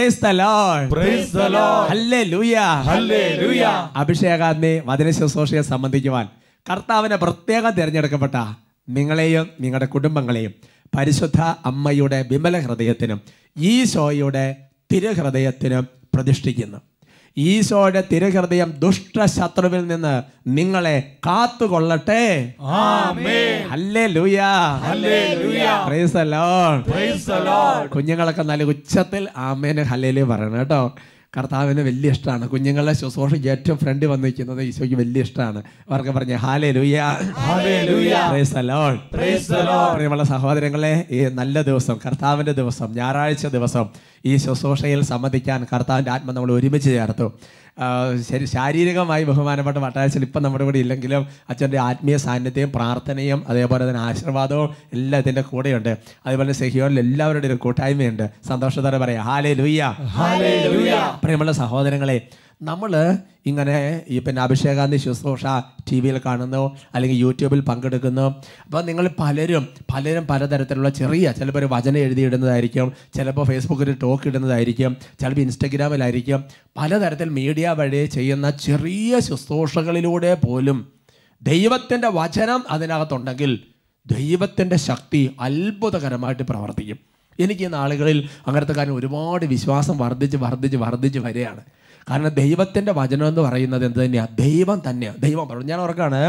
Praise the Lord praise the Lord hallelujah hallelujah അഭിഷേകാഗ്നി വചന ശുശ്രൂഷയെ സംബന്ധിക്കുവാൻ കർത്താവിനെ പ്രത്യേകം തിരഞ്ഞെടുക്കപ്പെട്ട നിങ്ങളെയും നിങ്ങളുടെ കുടുംബങ്ങളെയും പരിശുദ്ധ അമ്മയുടെ വിമല ഹൃദയത്തിനും ഈശോയുടെ തിരുഹൃദയത്തിനും പ്രതിഷ്ഠിക്കുന്നു. ഈശോയുടെ തിരുഹൃദയം ദുഷ്ടശത്രുവിൽ നിന്ന് നിങ്ങളെ കാത്തുകൊള്ളട്ടെ. കുഞ്ഞുങ്ങളൊക്കെ നല്ല ഉച്ചത്തിൽ ആമേന് ഹല്ലേലു പറയണം കേട്ടോ. കർത്താവിന് വലിയ ഇഷ്ടമാണ്. കുഞ്ഞുങ്ങളുടെ ശുശ്രൂഷ ഏറ്റവും ഫ്രണ്ട് വന്ന് നിൽക്കുന്നത് ഈശോയ്ക്ക് വലിയ ഇഷ്ടമാണ്. അവർക്ക് പറഞ്ഞ ഹാലേ ലുയ Hallelujah. Praise the Lord. പ്രിയമുള്ള സഹോദരങ്ങളെ ഈ നല്ല ദിവസം കർത്താവിന്റെ ദിവസം ഞായറാഴ്ച ദിവസം ഈ ശുശ്രൂഷയിൽ സംബന്ധിക്കാൻ കർത്താവിന്റെ ആത്മ നമ്മൾ ഒരുമിച്ച് ചേർത്തു. ശരി ശാരീരികമായി ബഹുമാനപ്പെട്ട വട്ടാഴ്ചയിൽ ഇപ്പം നമ്മുടെ കൂടെ ഇല്ലെങ്കിലും അച്ഛന്റെ ആത്മീയ സാന്നിധ്യവും പ്രാർത്ഥനയും അതേപോലെ തന്നെ ആശീർവാദവും എല്ലാം ഇതിന്റെ കൂടെയുണ്ട്. അതുപോലെ സെഹിയോനിൽ എല്ലാവരുടെയും ഒരു കൂട്ടായ്മയുണ്ട്. സന്തോഷത്തോടെ പറയാം. ഹാലേ ലുയ്യ. പ്രിയമുള്ള സഹോദരങ്ങളെ നമ്മൾ ഇങ്ങനെ ഈ പിന്നെ അഭിഷേകാന്തി ശുശ്രൂഷ ടി വിയിൽ കാണുന്നു അല്ലെങ്കിൽ യൂട്യൂബിൽ പങ്കെടുക്കുന്നു. അപ്പോൾ നിങ്ങൾ പലരും പലരും പലതരത്തിലുള്ള ചെറിയ ചിലപ്പോൾ ഒരു വചനം എഴുതിയിടുന്നതായിരിക്കും ചിലപ്പോൾ ഫേസ്ബുക്കിൽ ടോക്ക് ഇടുന്നതായിരിക്കും ചിലപ്പോൾ ഇൻസ്റ്റഗ്രാമിലായിരിക്കും പലതരത്തിൽ മീഡിയ വഴി ചെയ്യുന്ന ചെറിയ ശുശ്രൂഷകളിലൂടെ പോലും ദൈവത്തിന്റെ വചനം അതിനകത്തുണ്ടെങ്കിൽ ദൈവത്തിന്റെ ശക്തി അത്ഭുതകരമായിട്ട് പ്രവർത്തിക്കും. എനിക്ക് ഈ നാളുകളിൽ അങ്ങനത്തെ കാര്യം ഒരുപാട് വിശ്വാസം വർദ്ധിച്ച് വർദ്ധിച്ച് വർദ്ധിച്ച് വരികയാണ്. കാരണം ദൈവത്തിന്റെ വചനം എന്ന് പറയുന്നത് എന്ത് തന്നെയാണ് ദൈവം തന്നെയാണ് ദൈവം പറഞ്ഞു. ഞാൻ ഓർക്കാണ്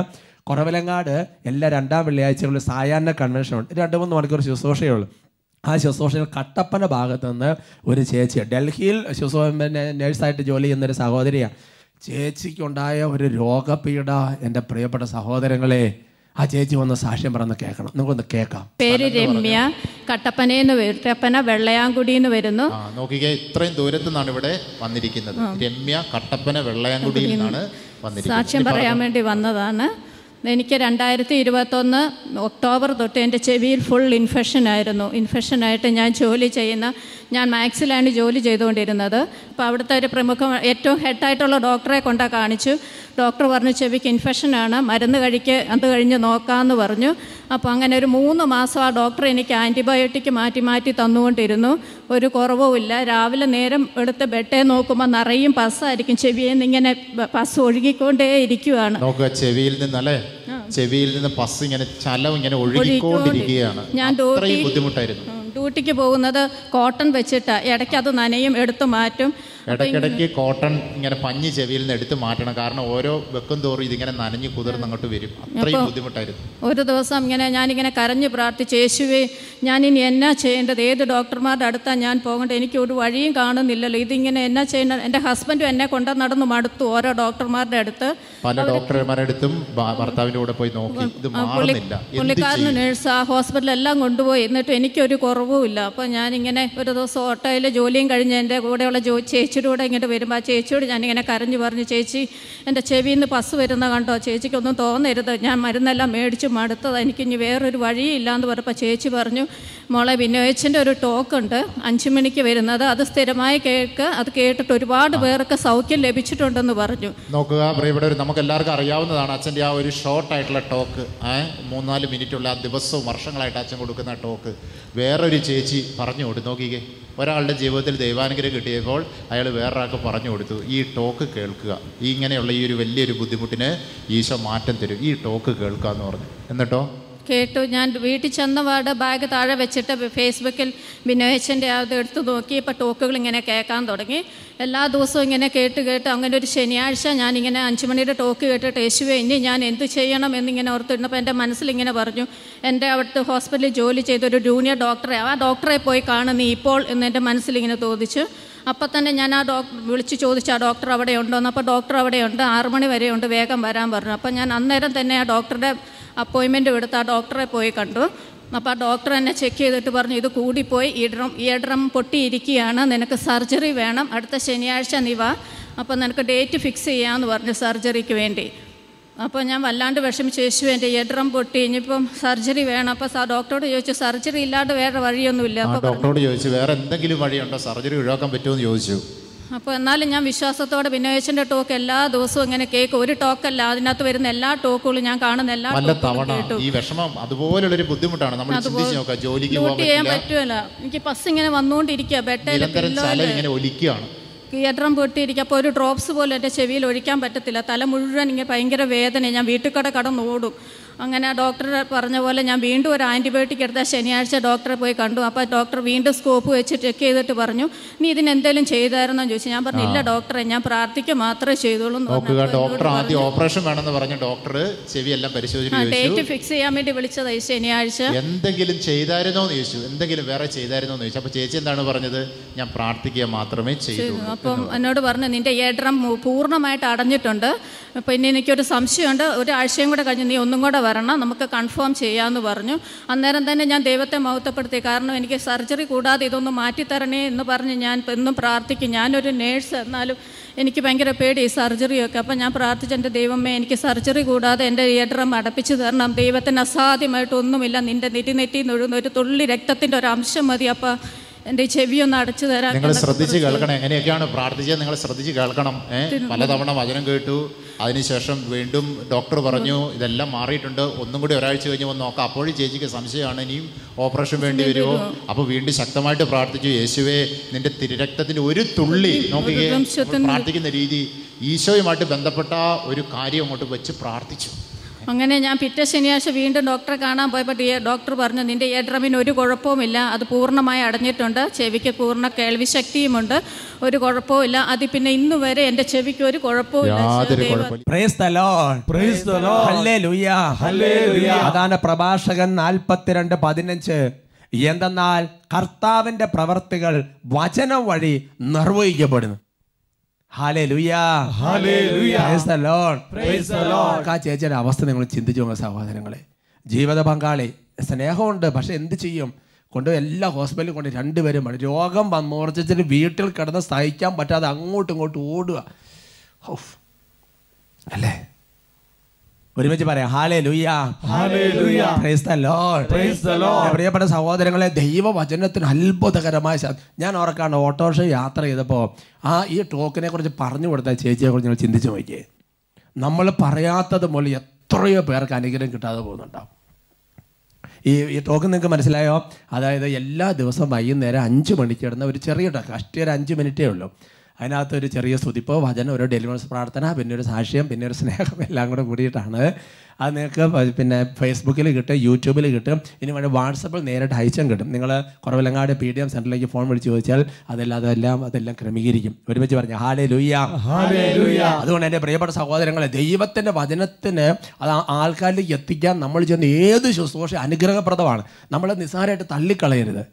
കുറവിലങ്ങാട് എല്ലാ രണ്ടാം വെള്ളിയാഴ്ചകളിൽ സായാഹ്ന കൺവെൻഷൻ ഉണ്ട്. രണ്ട് മൂന്ന് മണിക്കൂർ ശുശ്രൂഷയേ ഉള്ളൂ ആ ശുശ്രൂഷയിൽ കട്ടപ്പന ഭാഗത്തു നിന്ന് ഒരു ചേച്ചി ഡൽഹിയിൽ ശുശ്രൂ പിന്നെ നേഴ്സായിട്ട് ജോലി ചെയ്യുന്നൊരു സഹോദരിയാണ് ചേച്ചിക്കുണ്ടായ ഒരു രോഗപീഠ എന്റെ പ്രിയപ്പെട്ട സഹോദരങ്ങളെ ആ ചേച്ചി വന്ന് സാക്ഷ്യം പറഞ്ഞ് കേൾക്കണം. ഒന്ന് കേൾക്കാം. പേര് രമ്യ കട്ടപ്പനയെന്ന് വീട്ടപ്പന വെള്ളയാങ്കുടിന്ന് വരുന്നു. ആ നോക്കിക്കേ ഇത്രയും ദൂരത്തു നിന്നാണ് ഇവിടെ വന്നിരിക്കുന്നത്. രമ്യ കട്ടപ്പന വെള്ളയാങ്കുടിയിൽ നിന്നാണ് വന്നിരിക്കുന്നത്. സാക്ഷ്യം പറയാൻ വേണ്ടി വന്നതാണ്. എനിക്ക് രണ്ടായിരത്തി ഇരുപത്തൊന്ന് ഒക്ടോബർ തൊട്ട് എന്റെ ചെവിയിൽ ഫുൾ ഇൻഫെക്ഷൻ ആയിരുന്നു. ഇൻഫെക്ഷൻ ആയിട്ട് ഞാൻ ജോലി ചെയ്യുന്ന ഞാൻ മാക്സിലാണ് ജോലി ചെയ്തുകൊണ്ടിരുന്നത്. അപ്പോൾ അവിടുത്തെ ഒരു പ്രമുഖ ഏറ്റവും ഹെഡായിട്ടുള്ള ഡോക്ടറെ കൊണ്ടാ കാണിച്ചു. ഡോക്ടർ പറഞ്ഞു ചെവിക്ക് ഇൻഫെക്ഷനാണ് മരുന്ന് കഴിക്ക് അത് കഴിഞ്ഞ് നോക്കാമെന്ന് പറഞ്ഞു. അപ്പോൾ അങ്ങനെ ഒരു മൂന്ന് മാസം ആ ഡോക്ടർ എനിക്ക് ആന്റിബയോട്ടിക് മാറ്റി മാറ്റി തന്നുകൊണ്ടിരുന്നു. ഒരു കുറവുമില്ല രാവിലെ നേരം എടുത്ത് ബെഡേ നോക്കുമ്പോൾ നിറയും പസ്സായിരിക്കും ചെവിയിൽ നിന്ന് ഇങ്ങനെ പസ് ഒഴുകിക്കൊണ്ടേ ഇരിക്കുകയാണ് നോക്കുക ചെവിയിൽ നിന്നല്ലേ? ചെവിയിൽ നിന്ന് പസ് ഇങ്ങനെ ചലം ഇങ്ങനെ ഒഴുകിക്കൊണ്ടിരിക്കുകയാണ്. ഞാൻ ബുദ്ധിമുട്ടായിരുന്നു. ഡ്യൂട്ടിക്ക് പോകുന്നത് കോട്ടൺ വെച്ചിട്ട് ഇടയ്ക്ക് അത് നനയും എടുത്തു മാറ്റും. ഇടയ്ക്കിടയ്ക്ക് കോട്ടൺ ഇങ്ങനെ പഞ്ഞി ചെവിയിൽ നിന്ന് എടുത്ത് മാറ്റണം. കാരണം ഓരോ വെക്കും തോറും ഇതിങ്ങനെ നനഞ്ഞു കുതിർന്ന് അങ്ങോട്ട് വരും. അത്രയും ബുദ്ധിമുട്ടായിരുന്നു. ഒരു ദിവസം ഇങ്ങനെ ഞാനിങ്ങനെ കരഞ്ഞു പ്രാർത്ഥിച്ച് യേശുവേ ഞാൻ ഇനി എന്നാ ചെയ്യേണ്ടത്? ഏത് ഡോക്ടർമാരുടെ അടുത്താ ഞാൻ പോകേണ്ടത്? എനിക്ക് ഒരു വഴിയും കാണുന്നില്ലല്ലോ. ഇതിങ്ങനെ എന്നാ ചെയ്യേണ്ടത് എന്റെ ഹസ്ബൻഡും എന്നെ കൊണ്ട് നടന്നു മടുത്തു ഓരോ ഡോക്ടർമാരുടെ അടുത്ത്. പല ഡോക്ടർമാരുടെ അടുത്തും ഭർത്താവിന്റെ കൂടെ പോയി നോക്കി. ഇത് മാറുന്നില്ല. പുള്ളിക്കാരന് നേഴ്സ് ആ ഹോസ്പിറ്റലെല്ലാം കൊണ്ടുപോയി. എന്നിട്ട് എനിക്കൊരു കുറവുമില്ല. അപ്പോൾ ഞാനിങ്ങനെ ഒരു ദിവസം ഓട്ടോയിൽ ജോലിയും കഴിഞ്ഞ് എന്റെ കൂടെയുള്ള ജോ ചേച്ചിയുടെ കൂടെ ഇങ്ങോട്ട് വരുമ്പോൾ ആ ചേച്ചിയോട് ഞാനിങ്ങനെ കരഞ്ഞു പറഞ്ഞു ചേച്ചി എന്റെ ചെവിയിൽ നിന്ന് പസ് വരുന്ന കണ്ടോ? ചേച്ചിക്കൊന്നും തോന്നരുത്. ഞാൻ മരുന്നെല്ലാം മേടിച്ച് മടുത്തത്. എനിക്കിനി വേറൊരു വഴിയില്ല എന്ന് പറഞ്ഞപ്പോൾ ചേച്ചി പറഞ്ഞു മോളെ വിനോയച്ചന്റെ ഒരു ടോക്ക് ഉണ്ട്. അഞ്ച് മണിക്ക് വരുന്നത്. അത് സ്ഥിരമായി കേൾക്ക് അത് കേട്ടിട്ട് ഒരുപാട് പേർക്ക് സൗഖ്യം ലഭിച്ചിട്ടുണ്ടെന്ന് പറഞ്ഞു. നോക്കുക പ്രിയപ്പെട്ടവർ നമുക്ക് എല്ലാവർക്കും അറിയാവുന്നതാണ് അച്ഛന്റെ ആ ഒരു ഷോർട്ട് ആയിട്ടുള്ള ടോക്ക് മൂന്നാൽ മിനിറ്റുള്ള ആ ദിവസവും വർഷങ്ങളായിട്ട് അച്ഛൻ കൊടുക്കുന്ന ടോക്ക് വേറൊരു ചേച്ചി പറഞ്ഞു കൊടുത്തു നോക്കിക്കേ. ഒരാളുടെ ജീവിതത്തിൽ ദൈവാനുഗ്രഹം കിട്ടിയപ്പോൾ അയാൾ വേറൊരാൾക്ക് പറഞ്ഞു കൊടുത്തു ഈ ടോക്ക് കേൾക്കുക. ഈ ഇങ്ങനെയുള്ള ഈ ഒരു വലിയൊരു ബുദ്ധിമുട്ടിന് ഈശോ മാറ്റം തരും. ഈ ടോക്ക് കേൾക്കുക എന്ന് പറഞ്ഞു. എന്നിട്ടോ കേട്ടു. ഞാൻ വീട്ടിൽ ചെന്നപാട് ബാഗ് താഴെ വെച്ചിട്ട് ഫേസ്ബുക്കിൽ ബിനോയച്ചന്റെ അത് എടുത്ത് നോക്കി. ഇപ്പോൾ ടോക്കുകൾ ഇങ്ങനെ കേൾക്കാൻ തുടങ്ങി. എല്ലാ ദിവസവും ഇങ്ങനെ കേട്ട് കേട്ട് അങ്ങനെ ഒരു ശനിയാഴ്ച ഞാനിങ്ങനെ അഞ്ച് മണിയുടെ ടോക്ക് കേട്ടിട്ട് യേശുവെ ഇനി ഞാൻ എന്ത് ചെയ്യണം എന്നിങ്ങനെ ഓർത്തിരുന്നപ്പോൾ എന്റെ മനസ്സിലിങ്ങനെ പറഞ്ഞു. എന്റെ അവിടുത്തെ ഹോസ്പിറ്റലിൽ ജോലി ചെയ്തൊരു ജൂനിയർ ഡോക്ടറെ ആ ഡോക്ടറെ പോയി കാണുന്നു ഇപ്പോൾ എന്ന് എന്റെ മനസ്സിലിങ്ങനെ തോന്നിച്ചു അപ്പം തന്നെ ഞാൻ ആ ഡോക്ടർ വിളിച്ച് ചോദിച്ചു ആ ഡോക്ടർ അവിടെ ഉണ്ടോ എന്ന് അപ്പോൾ ഡോക്ടർ അവിടെയുണ്ട്. ആറ് മണി വരെ ഉണ്ട് വേഗം വരാൻ പറഞ്ഞു. അപ്പം ഞാൻ അന്നേരം തന്നെ ആ ഡോക്ടറുടെ അപ്പോയിൻമെന്റ് എടുത്ത് ആ ഡോക്ടറെ പോയി കണ്ടു. അപ്പോൾ ആ ഡോക്ടർ എന്നെ ചെക്ക് ചെയ്തിട്ട് പറഞ്ഞു ഇത് കൂടിപ്പോയി. ഈ ഇടം പൊട്ടിയിരിക്കുകയാണ്. നിനക്ക് സർജറി വേണം. അടുത്ത ശനിയാഴ്ച നീ വാ. നിനക്ക് ഡേറ്റ് ഫിക്സ് ചെയ്യാമെന്ന് പറഞ്ഞു സർജറിക്ക് വേണ്ടി. അപ്പോൾ ഞാൻ വല്ലാണ്ട് വിഷമിച്ച യേശു എന്റെ എഡ്രം പൊട്ടി. ഇനിയിപ്പം സർജറി വേണം. അപ്പോൾ സാർ ഡോക്ടറോട് ചോദിച്ചു സർജറി ഇല്ലാണ്ട് വേറെ വഴിയൊന്നുമില്ല. അപ്പോൾ ഡോക്ടറോട് ചോദിച്ചു വേറെ എന്തെങ്കിലും വഴിയുണ്ടോ? സർജറി ഒഴിവാക്കാൻ പറ്റുമോ? എന്ന് ചോദിച്ചു. അപ്പോൾ എന്നാലും ഞാൻ വിശ്വാസത്തോടെ ബിനോയച്ചന്റെ ടോക്ക് എല്ലാ ദിവസവും ഇങ്ങനെ കേൾക്കും. ഒരു ടോക്കല്ല അതിനകത്ത് വരുന്ന എല്ലാ ടോക്കുകളും ഞാൻ കാണുന്ന എല്ലാ തവണ ഈ വിഷമം അതുപോലുള്ളൊരു ബുദ്ധിമുട്ടാണ്. നമ്മൾ ചിന്തിച്ച് നോക്കാം ജോലിക്ക് പോകാൻ ചെയ്യാൻ പറ്റുമല്ല. എനിക്ക് ബസ് ഇങ്ങനെ വന്നുകൊണ്ടിരിക്കുക ചല ഇങ്ങനെ ഒലിക്കുകയാണ്. തിയേറ്ററും പൊട്ടിയിരിക്കപ്പോൾ ഒരു ഡ്രോപ്സ് പോലും എന്റെ ചെവിയിൽ ഒഴിക്കാൻ പറ്റത്തില്ല. തല മുഴുവൻ ഇങ്ങനെ ഭയങ്കര വേദന ഞാൻ വീട്ടിൽ കട കടന്ന് ഓടും അങ്ങനെ ഡോക്ടർ പറഞ്ഞ പോലെ ഞാൻ വീണ്ടും ഒരു ആന്റിബയോട്ടിക് എടുത്താൽ ശനിയാഴ്ച ഡോക്ടറെ പോയി കണ്ടു. അപ്പോൾ ഡോക്ടർ വീണ്ടും സ്കോപ്പ് വെച്ച് ചെക്ക് ചെയ്തിട്ട് പറഞ്ഞു നീ ഇതിന് എന്തെങ്കിലും ചെയ്തായിരുന്നോ? ചോദിച്ചു. ഞാൻ പറഞ്ഞു ഇല്ല ഡോക്ടറെ ഞാൻ പ്രാർത്ഥിക്കുക മാത്രമേ ചെയ്തുള്ളൂ ഡോക്ടർ ആദ്യം ഓപ്പറേഷൻ വേണമെന്ന് പറഞ്ഞു. ഡോക്ടർ ചെവി എല്ലാം പരിശോധിച്ച് ഡേറ്റ് ഫിക്സ് ചെയ്യാൻ വേണ്ടി വിളിച്ചതായി ശനിയാഴ്ച. എന്തെങ്കിലും ചെയ്തായിരുന്നോ എന്ന് ചോദിച്ചു. എന്തെങ്കിലും വേറെ ചെയ്തായിരുന്നോ എന്ന് ചോദിച്ചു. അപ്പോൾ ചേച്ചി എന്താണ് പറഞ്ഞത്? ഞാൻ പ്രാർത്ഥിക്കുക മാത്രമേ ചെയ്തു. അപ്പം എന്നോട് പറഞ്ഞു നിന്റെ ഏഡ്രം പൂർണമായിട്ട് അടഞ്ഞിട്ടുണ്ട്. പിന്നെ എനിക്കൊരു സംശയമുണ്ട്. ഒരാഴ്ചയും കൂടെ കഴിഞ്ഞ് നീ ഒന്നും കൂടെ വരണം നമുക്ക് കൺഫേം ചെയ്യാമെന്ന് പറഞ്ഞു. അന്നേരം തന്നെ ഞാൻ ദൈവത്തെ മഹത്വപ്പെടുത്തി. കാരണം എനിക്ക് സർജറി കൂടാതെ ഇതൊന്ന് മാറ്റിത്തരണേ എന്ന് പറഞ്ഞ് ഞാൻ എന്നും പ്രാർത്ഥിക്കും. ഞാനൊരു നേഴ്സ് എന്നാലും എനിക്ക് ഭയങ്കര പേടി സർജറിയൊക്കെ അപ്പം ഞാൻ പ്രാർത്ഥിച്ച എന്റെ ദൈവമേ എനിക്ക് സർജറി കൂടാതെ എന്റെ ഏഡ്രം അടപ്പിച്ച് തരണം. ദൈവത്തിന് അസാധ്യമായിട്ടൊന്നുമില്ല. നിന്റെ നെറ്റി നെറ്റി നൊഴുന്ന ഒരു തുള്ളി രക്തത്തിന്റെ ഒരു അംശം മതി അപ്പം. എന്റെ ഈ ചെവി ഒന്ന് അടച്ചു തരാൻ നിങ്ങൾ ശ്രദ്ധിച്ച് കേൾക്കണം. എങ്ങനെയൊക്കെയാണ് പ്രാർത്ഥിച്ചത്? നിങ്ങൾ ശ്രദ്ധിച്ച് കേൾക്കണം. പലതവണ വചനം കേട്ടു. അതിനുശേഷം വീണ്ടും ഡോക്ടർ പറഞ്ഞു ഇതെല്ലാം മാറിയിട്ടുണ്ട്. ഒന്നും കൂടി ഒരാഴ്ച കഴിഞ്ഞ് വന്ന് നോക്കാം. അപ്പോഴും ചേച്ചിക്ക് സംശയമാണ്. ഇനിയും ഓപ്പറേഷൻ വേണ്ടി വരുമോ? അപ്പോൾ വീണ്ടും ശക്തമായിട്ട് പ്രാർത്ഥിച്ചു. യേശുവേ നിന്റെ തിരുരക്തത്തിന്റെ ഒരു തുള്ളി നോക്കുകയും പ്രാർത്ഥിക്കുന്ന രീതി ഈശോയുമായിട്ട് ബന്ധപ്പെട്ട ഒരു കാര്യം അങ്ങോട്ട് വെച്ച് പ്രാർത്ഥിച്ചു. അങ്ങനെ ഞാൻ പിറ്റേ ശനിയാഴ്ച വീണ്ടും ഡോക്ടറെ കാണാൻ പോയപ്പോൾ ഡി ഡോക്ടർ പറഞ്ഞു നിന്റെ ഏഡ്രമിന് ഒരു കുഴപ്പവുമില്ല. അത് പൂർണമായി അടഞ്ഞിട്ടുണ്ട്. ചെവിക്ക് പൂർണ കേൾവിശക്തിയുമുണ്ട് ഒരു കുഴപ്പവുമില്ല. അത് പിന്നെ ഇന്ന് വരെ എന്റെ ചെവിക്ക് ഒരു കുഴപ്പവും. അതാണ് പ്രഭാഷകൻ നാൽപ്പത്തിരണ്ട് പതിനഞ്ച്. എന്തെന്നാൽ കർത്താവിന്റെ പ്രവർത്തികൾ വചനം വഴി നിർവഹിക്കപ്പെടുന്നു. ചേച്ചിയുടെ അവസ്ഥ നിങ്ങൾ ചിന്തിച്ചു നോക്കുക സഹോദരങ്ങളെ. ജീവിത പങ്കാളി സ്നേഹമുണ്ട് പക്ഷെ എന്ത് ചെയ്യും? കൊണ്ട് എല്ലാ ഹോസ്പിറ്റലിൽ കൊണ്ട് രണ്ടുപേരും വേണം. രോഗം വന്നോർച്ചിട്ട് വീട്ടിൽ കിടന്ന് സഹിക്കാൻ പറ്റാതെ അങ്ങോട്ടും ഇങ്ങോട്ടും ഓടുക. അല്ലേ? ഒരുമിച്ച് പറയാം. ഹാലേ ലുയ്യ പ്രിയപ്പെട്ട സഹോദരങ്ങളെ ദൈവവചനത്തിന് അത്ഭുതകരമായ ഞാൻ ഓർക്കാണ് ഓട്ടോറിക്ഷ യാത്ര ചെയ്തപ്പോൾ ആ ഈ ടോക്കിനെ കുറിച്ച് പറഞ്ഞു കൊടുത്ത ചേച്ചിയെ കുറിച്ച് ഞങ്ങൾ ചിന്തിച്ചു നോക്കിയേ. നമ്മൾ പറയാത്തത് പോലെ എത്രയോ പേർക്ക് അനുഗ്രഹം കിട്ടാതെ പോകുന്നുണ്ടാവും. ഈ ഈ ടോക്ക് നിങ്ങൾക്ക് മനസ്സിലായോ? അതായത് എല്ലാ ദിവസവും വൈകുന്നേരം അഞ്ച് മണിക്ക് ഇടുന്ന ഒരു ചെറിയ ടോക്ക് അഷ്ടേ ഒരു അഞ്ച് മിനിറ്റേ ഉള്ളൂ. അതിനകത്ത് ഒരു ചെറിയ സ്തുതിപ്പോ വചനം ഒരു ഡെലിവറൻസ് പ്രാർത്ഥന പിന്നെ ഒരു സാക്ഷ്യം പിന്നെ ഒരു സ്നേഹം എല്ലാം കൂടെ കൂടിയിട്ടാണ്. അത് നിങ്ങൾക്ക് പിന്നെ ഫേസ്ബുക്കിൽ കിട്ടും യൂട്യൂബിൽ കിട്ടും ഇനി വേണ്ടി വാട്സപ്പിൽ നേരിട്ട് അയച്ചും കിട്ടും. നിങ്ങൾ കുറവിലങ്ങാട് പി ഡി എം സെന്ററിലേക്ക് ഫോൺ വിളിച്ച് ചോദിച്ചാൽ അതെല്ലാം അതെല്ലാം അതെല്ലാം ക്രമീകരിക്കും. ഒരുമിച്ച് പറഞ്ഞു ഹാലേ ലുയ്യ. അതുകൊണ്ട് എന്റെ പ്രിയപ്പെട്ട സഹോദരങ്ങളെ ദൈവത്തിന്റെ വചനത്തിന് അത് ആൾക്കാരിലേക്ക് എത്തിക്കാൻ നമ്മൾ ചെന്ന് ഏത് ശുശ്രൂഷ അനുഗ്രഹപ്രദമാണ്. നമ്മൾ നിസ്സാരമായിട്ട് തള്ളിക്കളയരുത്.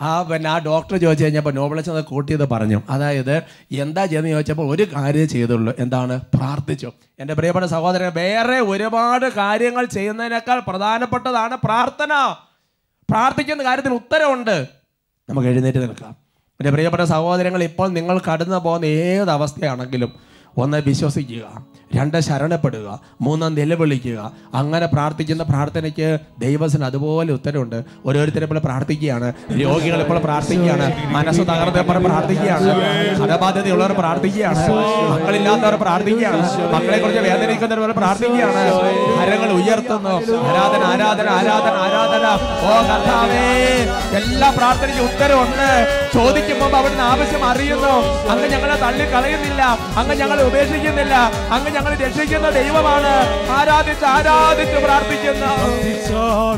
ആ പിന്നെ ആ ഡോക്ടർ ചോദിച്ചു കഴിഞ്ഞപ്പോൾ നോബിളച്ച് അത് കോട്ട് ചെയ്ത് പറഞ്ഞു. അതായത് എന്താ ചെയ്യുന്നത് ചോദിച്ചപ്പോൾ ഒരു കാര്യം ചെയ്തുള്ളൂ. എന്താണ്? പ്രാർത്ഥിച്ചു. എന്റെ പ്രിയപ്പെട്ട സഹോദരൻ വേറെ ഒരുപാട് കാര്യങ്ങൾ ചെയ്യുന്നതിനേക്കാൾ പ്രധാനപ്പെട്ടതാണ് പ്രാർത്ഥന. പ്രാർത്ഥിക്കുന്ന കാര്യത്തിന് ഉത്തരമുണ്ട് നമുക്ക് എഴുന്നേറ്റ് നിൽക്കാം. എന്റെ പ്രിയപ്പെട്ട സഹോദരങ്ങൾ ഇപ്പോൾ നിങ്ങൾ കടന്നു പോകുന്ന ഏത് അവസ്ഥയാണെങ്കിലും ഒന്ന് വിശ്വസിക്കുക. രണ്ട് ശരണപ്പെടുക മൂന്ന് നിലവിളിക്കുക അങ്ങനെ പ്രാർത്ഥിക്കുന്ന പ്രാർത്ഥനയ്ക്ക് ദൈവസിന് അതുപോലെ ഉത്തരവുണ്ട്. ഓരോരുത്തരെ ഇപ്പോൾ പ്രാർത്ഥിക്കുകയാണ്. രോഗികൾ ഇപ്പോൾ പ്രാർത്ഥിക്കുകയാണ്. മനസ്സ് തകർന്നപ്പോൾ പ്രാർത്ഥിക്കുകയാണ്. കടബാധ്യതയുള്ളവർ പ്രാർത്ഥിക്കുകയാണ്. മക്കളില്ലാത്തവർ പ്രാർത്ഥിക്കുകയാണ്. മക്കളെ കുറിച്ച് വേദനിക്കുന്നവർ പ്രാർത്ഥിക്കുകയാണ്. കരങ്ങൾ ഉയർത്തുന്നു. ആരാധന ആരാധന ആരാധന ആരാധന. ഓ കർത്താവേ എല്ലാ പ്രാർത്ഥനയ്ക്കും ഉത്തരവുണ്ട്. ചോദിക്കുമ്പോൾ അവിടുന്ന് ആവശ്യം അറിയുന്നു. അങ്ങ് ഞങ്ങളെ തള്ളി കളയുന്നില്ല അങ്ങ് ഞങ്ങളെ ഉപേക്ഷിക്കുന്നില്ല. അങ്ങ് ഞങ്ങളെ രക്ഷിക്കുന്ന ദൈവമാണ്. ആരാധിച്ച് ആരാധിച്ച് പ്രാർത്ഥിക്കുന്ന.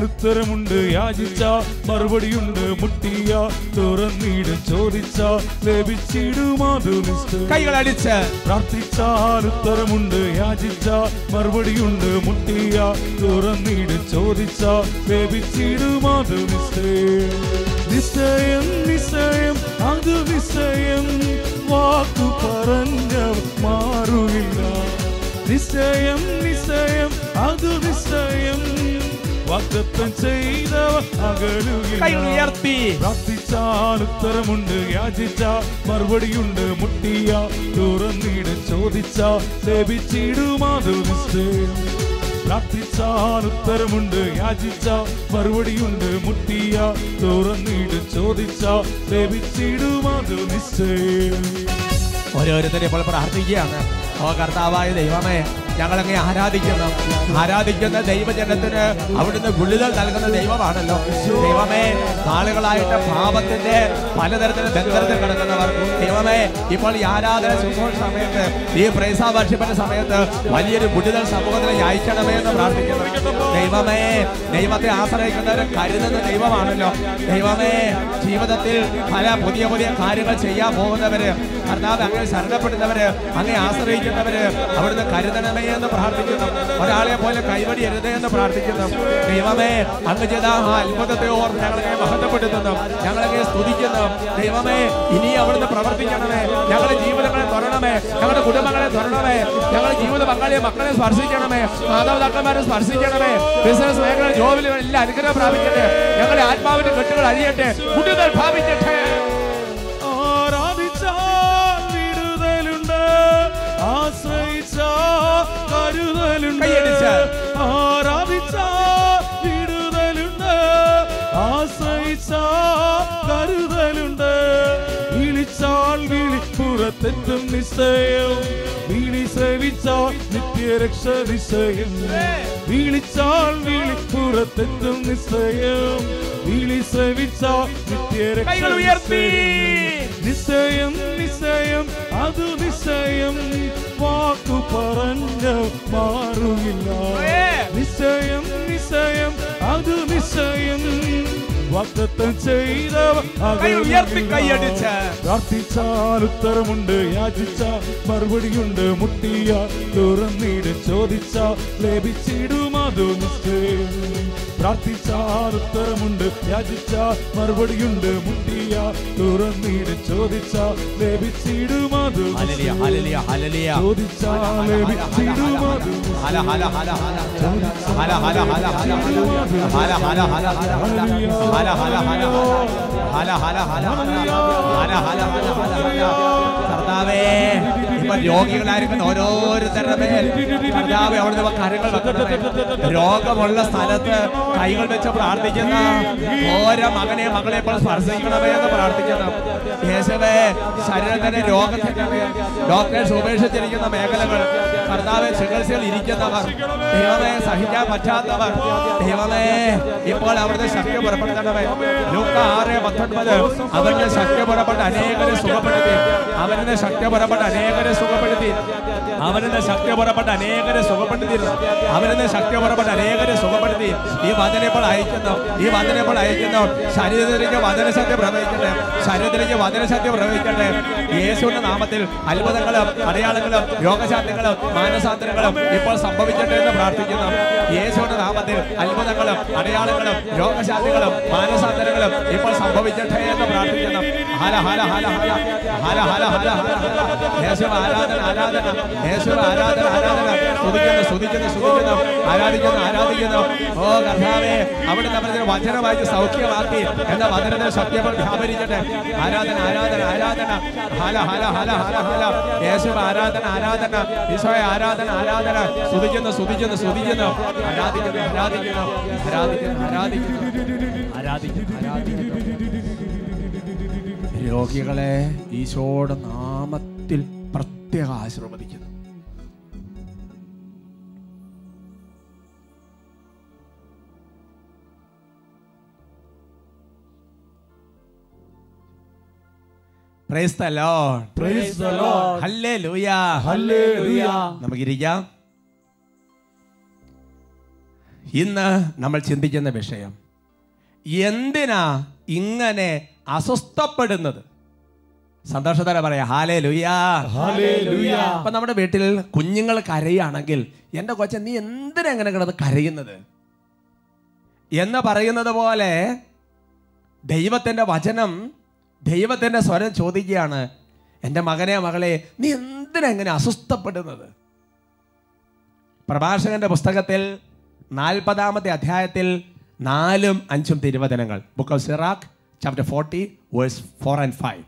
ഉത്തരമുണ്ട് യാചിച്ച മറുപടിയുണ്ട് മുട്ടിയ തുറന്നിടും ചോദിച്ച ലഭിച്ചിടുമാതു കൈകൾ അടിച്ച് പ്രാർത്ഥിച്ചാൽ ഉത്തരമുണ്ട് യാചിച്ച മറുപടിയുണ്ട് മുട്ടിയ തുറന്നിടും ചോദിച്ച ലഭിച്ചിടുമാതു നിശ്ചയം നിശ്ചയം അത് നിശ്ചയം. വാക്കു പറഞ്ഞ മാറുകില്ല നിശ്ചയം നിശ്ചയം അത് നിശ്ചയം. വാഗ്ദത്തം ചെയ്തവ ഉയർത്തി. പ്രാർത്ഥിച്ചാൽ ഉത്തരമുണ്ട് യാചിച്ച മറുപടിയുണ്ട് മുട്ടിയ തുറന്നിട ചോദിച്ച സേവിച്ചിടുമാതു നിശ്ചയം. പ്രാർത്ഥിച്ചാൽ ഉത്തരമുണ്ട് യാചിച്ച മറുപടിയുണ്ട് മുട്ടിയ തുറന്നിട് ചോദിച്ച സേവിച്ചിടുമാതു നിശ്ചയം. ഓരോരുത്തരെ ഇപ്പോൾ പ്രാർത്ഥിക്കുകയാണ്. ഓ കർത്താവായ ദൈവമേ. ഞങ്ങളങ്ങെ ആരാധിക്കുന്നു? ആരാധിക്കുന്ന ദൈവജനത്തിന് അവിടുന്ന് ഗുളിതൽ നൽകുന്ന ദൈവമാണല്ലോ. ദൈവമേ നാളുകളായിട്ട് പാപത്തിന്റെ പലതരത്തിൽ ബന്ധത്തിൽ കിടക്കുന്നവർ. ദൈവമേ ഇപ്പോൾ ഈ ആരാധന ശുശ്രൂഷ സമയത്ത് ഈ പ്രൈസാവർഷിപ്പിന്റെ സമയത്ത് വലിയൊരു ഗുളിതൽ സമൂഹത്തിന് അയക്കണമേ എന്ന് പ്രാർത്ഥിക്കുന്നു. ദൈവമേ ദൈവത്തെ ആശ്രയിക്കുന്നവർ കരുതുന്ന ദൈവമാണല്ലോ. ദൈവമേ ജീവിതത്തിൽ പല പുതിയ പുതിയ കാര്യങ്ങൾ ചെയ്യാൻ പോകുന്നവര് കർത്താവ് അങ്ങനെ ശരണപ്പെടുന്നവര് അങ്ങനെ ആശ്രയിക്കുന്നവര് അവിടുന്ന് കരുതണമേ എന്ന് പ്രാർത്ഥിക്കുന്നു. ഒരാളെ പോലെ കൈവടി കൈവടിയരുതേ എന്ന് പ്രാർത്ഥിക്കുന്നു. ദൈവമേ അങ്ങ് ചെയ്ത ആ അത്ഭുതത്തെ ഓർത്ത് ഞങ്ങളെ മഹത്വപ്പെടുത്തുന്നു. ഞങ്ങളെ സ്തുതിക്കുന്നു. ദൈവമേ ഇനി അവിടുന്ന് പ്രവർത്തിക്കണമേ. ഞങ്ങളുടെ ജീവിതങ്ങളെ തുറണമേ ഞങ്ങളുടെ കുടുംബങ്ങളെ തുറണമേ ഞങ്ങളുടെ ജീവിത പങ്കാളിയെ മക്കളെ സ്പർശിക്കണമേ. മാതാപിതാക്കന്മാരെ സ്പർശിക്കണമേ. ബിസിനസ് മേഖല ജോബിൽ എല്ലാം അനുഗ്രഹം പ്രാപിക്കട്ടെ. ഞങ്ങളുടെ ആത്മാവിന്റെ കെട്ടുകൾ അഴിയട്ടെ. കുട്ടികൾ പ്രാപിക്കട്ടെ. ആശ്രയിച്ചാൽ കരുതലുണ്ട്. കൈയടിച്ച്. ആരാധിച്ചാൽ വിടുതലുണ്ട്. ആശ്രയിച്ചാൽ കരുതലുണ്ട്. വിളിച്ചാൽ വിളിപ്പുറത്തെത്തും നിശ്ചയം. വിളി സേവിച്ചാൽ നിത്യരക്ഷ നിശ്ചയം. വിളിച്ചാൽ വിളിപ്പുറത്തെത്തും നിശ്ചയം. വിളി സേവിച്ചാൽ നിത്യരക്ഷ. നിശ്ചയം നിശ്ചയം. അത് നിശ്ചയം വാക്കു പറഞ്ഞ മാറുമില്ല നിശ്ചയം നിശ്ചയം അത് നിശ്ചയം. വാക്തത്വം ചെയ്തവ കൈ ഉയർത്തി കൈയടിച്ച്. പ്രാർത്ഥിച്ചാൽ ഉത്തരമുണ്ട് യാചിച്ച മറുപടിയുണ്ട്. മുട്ടിയ തുറന്നിട് ചോദിച്ച ലഭിച്ചിടും അത് നിശ്ചയം. പ്രാർത്ഥിച്ചാൽ ഉത്തരമുണ്ട് യാചിച്ച മറുപടിയുണ്ട് മുട്ടിയ തുറന്നിട് ചോദിച്ചാൽ ലഭിച്ചിടും അത് രോഗികളായിരിക്കുന്ന ഓരോരുത്തരുടെ മേൽ കർത്താവെ അവിടുന്ന് കരങ്ങൾ രോഗമുള്ള സ്ഥലത്ത് കൈകൾ വെച്ച് പ്രാർത്ഥിക്കുന്ന ഓരോ മകനെ മകളെ ഇപ്പോൾ സ്പർശിക്കണമേ എന്ന് പ്രാർത്ഥിക്കുന്നു. ശരീരത്തിന്റെ രോഗത്തിന്റെ ഡോക്ടേഴ്സ് ഉപേക്ഷിച്ചിരിക്കുന്ന മേഖലകൾ കർത്താവെ ചികിത്സയിൽ ഇരിക്കുന്നവർ ദൈവമേ സഹിക്കാൻ പറ്റാത്തവർ ദൈവമേ ഇപ്പോൾ അവിടുത്തെ ശക്തി പുറപ്പെടുത്തണമേ. ലൂക്ക ആറ് പത്തൊൻപത് അവരുടെ ശക്തി പുറപ്പെട്ട് അനേകരെ സുഖപ്പെടുത്തി. അവരുടെ ശക്തി പുറപ്പെട്ട് അനേകരെ സുഖപ്പെടുത്തി. അവരുടെ ശക്തി പുറപ്പെട്ട് അനേകരെ സുഖപ്പെടുത്തി. അവരുടെ ശക്തി പുറപ്പെട്ട് അനേകരെ സുഖപ്പെടുത്തി. ഈ വചന ഇപ്പോൾ അയക്കുന്നു. ഈ വചന ഇപ്പോൾ അയക്കുന്നു. ശരീരത്തിലേക്ക് വചനശക്തി പ്രവഹിക്കട്ടെ. ശരീരത്തിലേക്ക് വചനശക്തി പ്രവഹിക്കട്ടെ. യേശുവിന്റെ നാമത്തിൽ അത്ഭുതങ്ങളും അടയാളങ്ങളും രോഗശാന്തികളും മാനസാന്തരങ്ങളും ഇപ്പോൾ സംഭവിക്കട്ടെ എന്ന് പ്രാർത്ഥിക്കുന്നു. യേശുവിന്റെ നാമത്തിൽ അത്ഭുതങ്ങളും അടയാളങ്ങളും രോഗശാന്തികളും മാനസാന്തരങ്ങളും ഇപ്പോൾ സംഭവിക്കട്ടെ എന്ന് പ്രാർത്ഥിക്കുന്നു. ഹാല ഹാല ഹാല ഹാല ഹാല ഹാല ഹാല യേശു ആരാധന ആരാധന. യേശു ആരാധന ആരാധന. സ്തുതിക്കുന്നു സ്തുതിക്കുന്നു സ്തുതിക്കുന്നു. ആരാധിക്കുന്നു ആരാധിക്കുന്നു. ഓ കർത്താവേ അവിടെ നമ്മുടെ വചനമായി സൗഖ്യമാക്കി എന്ന വചനത്തെ സത്യങ്ങൾ വ്യാപരിക്കട്ടെ ആരാധന ആരാധന ആരാധന. ഹല ഹല ഹല ഹല ആരാധന ആരാധന. ഈശോയെ ആരാധന ആരാധന. സ്തുതിക്കുന്നു സ്തുതിക്കുന്നു സ്തുതിക്കുന്നു. ആരാധിക്കുന്നു ആരാധിക്കുന്നു. ആരാധിക്കുന്നു ആരാധിക്കുന്നു. രോഗികളെ ഈശോയുടെ നാമത്തിൽ പ്രത്യേക ആശീർവദിക്കുന്നു. The Lord. Praise the Lord. Hallelujah. Hallelujah. നമുക്കിരിക്കാം ഇന്ന് നമ്മൾ ചിന്തിക്കുന്ന വിഷയം എന്തിനാ ഇങ്ങനെ അസ്വസ്ഥപ്പെടുന്നത് സന്തോഷത്തോടെ പറയാം ഹാലേ ലുയാ Hallelujah. അപ്പൊ നമ്മുടെ വീട്ടിൽ കുഞ്ഞുങ്ങൾ കരയുകയാണെങ്കിൽ എന്റെ കൊച്ച നീ എന്തിനാ എങ്ങനെ കിടന്ന് കരയുന്നത് എന്ന് പറയുന്നത് പോലെ ദൈവത്തിന്റെ വചനം ദൈവത്തിന്റെ സ്വരം ചോദിക്കുകയാണ് എന്റെ മകനെ മകളെ നീ എന്തിനെങ്ങനെ അസ്വസ്ഥപ്പെടുന്നത്? പ്രഭാഷകന്റെ പുസ്തകത്തിൽ നാൽപ്പതാമത്തെ അധ്യായത്തിൽ നാലും അഞ്ചും തിരുവചനങ്ങൾ. Book of Sirach chapter forty verse four and five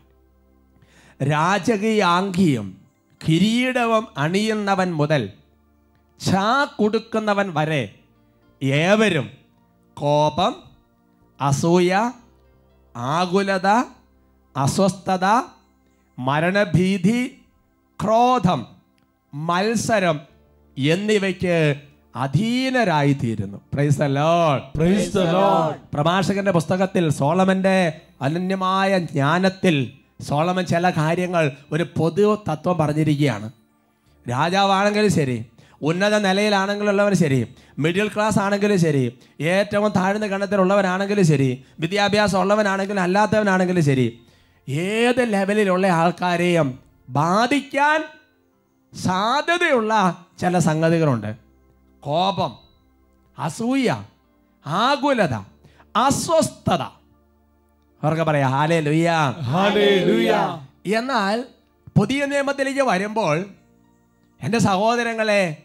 രാജകീയാംഗിയും കിരീടവും അണിയുന്നവൻ മുതൽ ചാ കൊടുക്കുന്നവൻ വരെ ഏവരും കോപം അസൂയ ആകുലത അസ്വസ്ഥത മരണഭീതി ക്രോധം മത്സരം എന്നിവയ്ക്ക് അധീനരായിത്തീരുന്നു. Price price. പ്രഭാഷകന്റെ പുസ്തകത്തിൽ സോളമന്റെ അനന്യമായ ജ്ഞാനത്തിൽ സോളമൻ ചില കാര്യങ്ങൾ ഒരു പൊതു തത്വം പറഞ്ഞിരിക്കുകയാണ്. രാജാവാണെങ്കിലും ശരി ഉന്നത നിലയിലാണെങ്കിലും നിലയിലാണെങ്കിലുള്ളവർ ശരി മിഡിൽ ക്ലാസ് ആണെങ്കിലും ശരി ഏറ്റവും താഴ്ന്ന ഗണത്തിലുള്ളവനാണെങ്കിലും ശരി വിദ്യാഭ്യാസം ഉള്ളവനാണെങ്കിലും അല്ലാത്തവനാണെങ്കിലും ശരി ഏത് ലെവലിലുള്ള ആൾക്കാരെയും ബാധിക്കാൻ സാധ്യതയുള്ള ചില സംഗതികളുണ്ട്. കോപം അസൂയ ആകുലത അസ്വസ്ഥത. അവർക്ക് പറയാം ഹാലേ ലുയ്യ. എന്നാൽ പുതിയ നിയമത്തിലേക്ക് വരുമ്പോൾ എന്റെ സഹോദരങ്ങളെ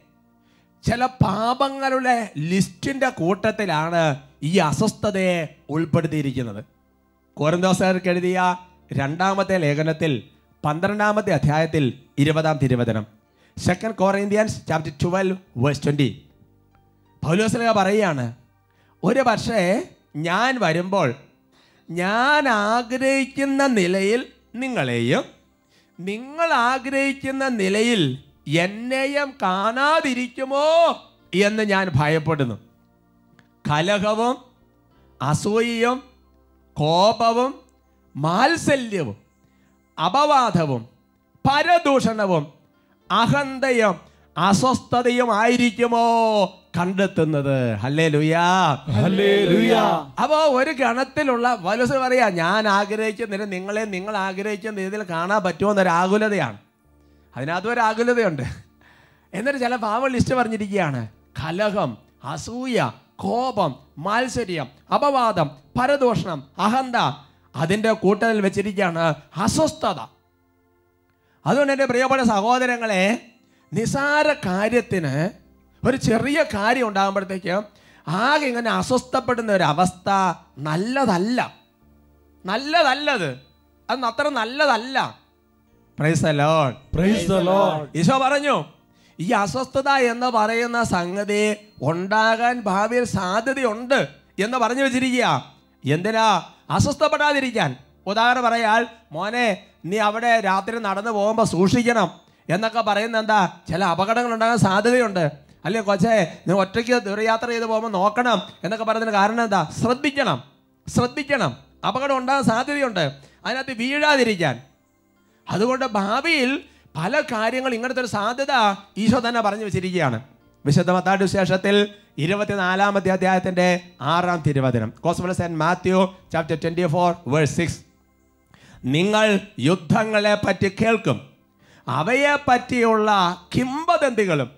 ചില പാപങ്ങളുടെ ലിസ്റ്റിന്റെ കൂട്ടത്തിലാണ് ഈ അസ്വസ്ഥതയെ ഉൾപ്പെടുത്തിയിരിക്കുന്നത്. കോരന്തോസർക്ക് എഴുതിയ? രണ്ടാമത്തെ ലേഖനത്തിൽ പന്ത്രണ്ടാമത്തെ അധ്യായത്തിൽ ഇരുപതാം തിരുവചനം. Second Corinthians chapter twelve verse twenty പൗലോസ്ലിക പറയുകയാണ് ഒരു പക്ഷേ ഞാൻ വരുമ്പോൾ ഞാൻ ആഗ്രഹിക്കുന്ന നിലയിൽ നിങ്ങളെയും നിങ്ങൾ ആഗ്രഹിക്കുന്ന നിലയിൽ എന്നെയും കാണാതിരിക്കുമോ എന്ന് ഞാൻ ഭയപ്പെടുന്നു. കലഹവും അസൂയയും കോപവും മാത്സല്യവും അപവാദവും പരദൂഷണവും അഹന്തയും അസ്വസ്ഥതയും ആയിരിക്കുമോ കണ്ടെത്തുന്നത്? ഹല്ലേ ലുയാ. അപ്പോൾ ഒരു ഗണത്തിലുള്ള വലുസ് പറയാ ഞാൻ ആഗ്രഹിക്കുന്നില്ല നിങ്ങളെ നിങ്ങൾ ആഗ്രഹിക്കുന്ന രീതിയിൽ കാണാൻ പറ്റുമോ എന്നൊരു ആകുലതയാണ്. അതിനകത്ത് ഒരു ആകുലതയുണ്ട്. എന്നിട്ട് ചില പാവ ലിസ്റ്റ് പറഞ്ഞിരിക്കുകയാണ്. കലഹം അസൂയ കോപം മാത്സര്യം അപവാദം പരദോഷണം അഹന്ത അതിന്റെ കൂട്ടത്തിൽ വെച്ചിരിക്കുകയാണ് അസ്വസ്ഥത. അതുകൊണ്ട് എന്റെ പ്രിയപ്പെട്ട സഹോദരങ്ങളെ നിസാര കാര്യത്തിന് ഒരു ചെറിയ കാര്യം ഉണ്ടാകുമ്പോഴത്തേക്ക് ആകെ ഇങ്ങനെ അസ്വസ്ഥപ്പെടുന്ന ഒരു അവസ്ഥ നല്ലതല്ല. നല്ലതല്ലത്. അത് അത്ര നല്ലതല്ല. ഈശോ പറഞ്ഞു ഈ അസ്വസ്ഥത എന്ന് പറയുന്ന സംഗതി ഉണ്ടാകാൻ ഭാവിയിൽ സാധ്യതയുണ്ട് എന്ന് പറഞ്ഞു വെച്ചിരിക്കുക. എന്തിനാ? അസ്വസ്ഥപ്പെടാതിരിക്കാൻ. ഉദാഹരണം പറയാൽ മോനെ നീ അവിടെ രാത്രി നടന്നു പോകുമ്പോൾ സൂക്ഷിക്കണം. എന്നൊക്കെ പറയുന്ന എന്താ ചില അപകടങ്ങൾ ഉണ്ടാകാൻ സാധ്യതയുണ്ട്. അല്ലേ കൊച്ചേ നീ ഒറ്റയ്ക്ക് ദൂരയാത്ര ചെയ്ത് പോകുമ്പോൾ നോക്കണം. എന്നൊക്കെ പറയുന്നതിന് കാരണം എന്താ? ശ്രദ്ധിക്കണം. ശ്രദ്ധിക്കണം. അപകടം ഉണ്ടാകാൻ സാധ്യതയുണ്ട്. അതിനകത്ത് വീഴാതിരിക്കാൻ. അതുകൊണ്ട് ഭാവിയിൽ പല കാര്യങ്ങൾ ഇങ്ങനത്തെ ഒരു സാധ്യത ഈശോ തന്നെ പറഞ്ഞു വെച്ചിരിക്കുകയാണ്. വിശുദ്ധ മത്താട് വിശേഷത്തിൽ ഇരുപത്തിനാലാമത്തെ അധ്യായത്തിന്റെ ആറാം തിരുവചനം. കോസ്മലസ് and Matthew chapter twenty four verse six നിങ്ങൾ യുദ്ധങ്ങളെ പറ്റി കേൾക്കും. അവയെ പറ്റിയുള്ള കിംവദന്തികളും.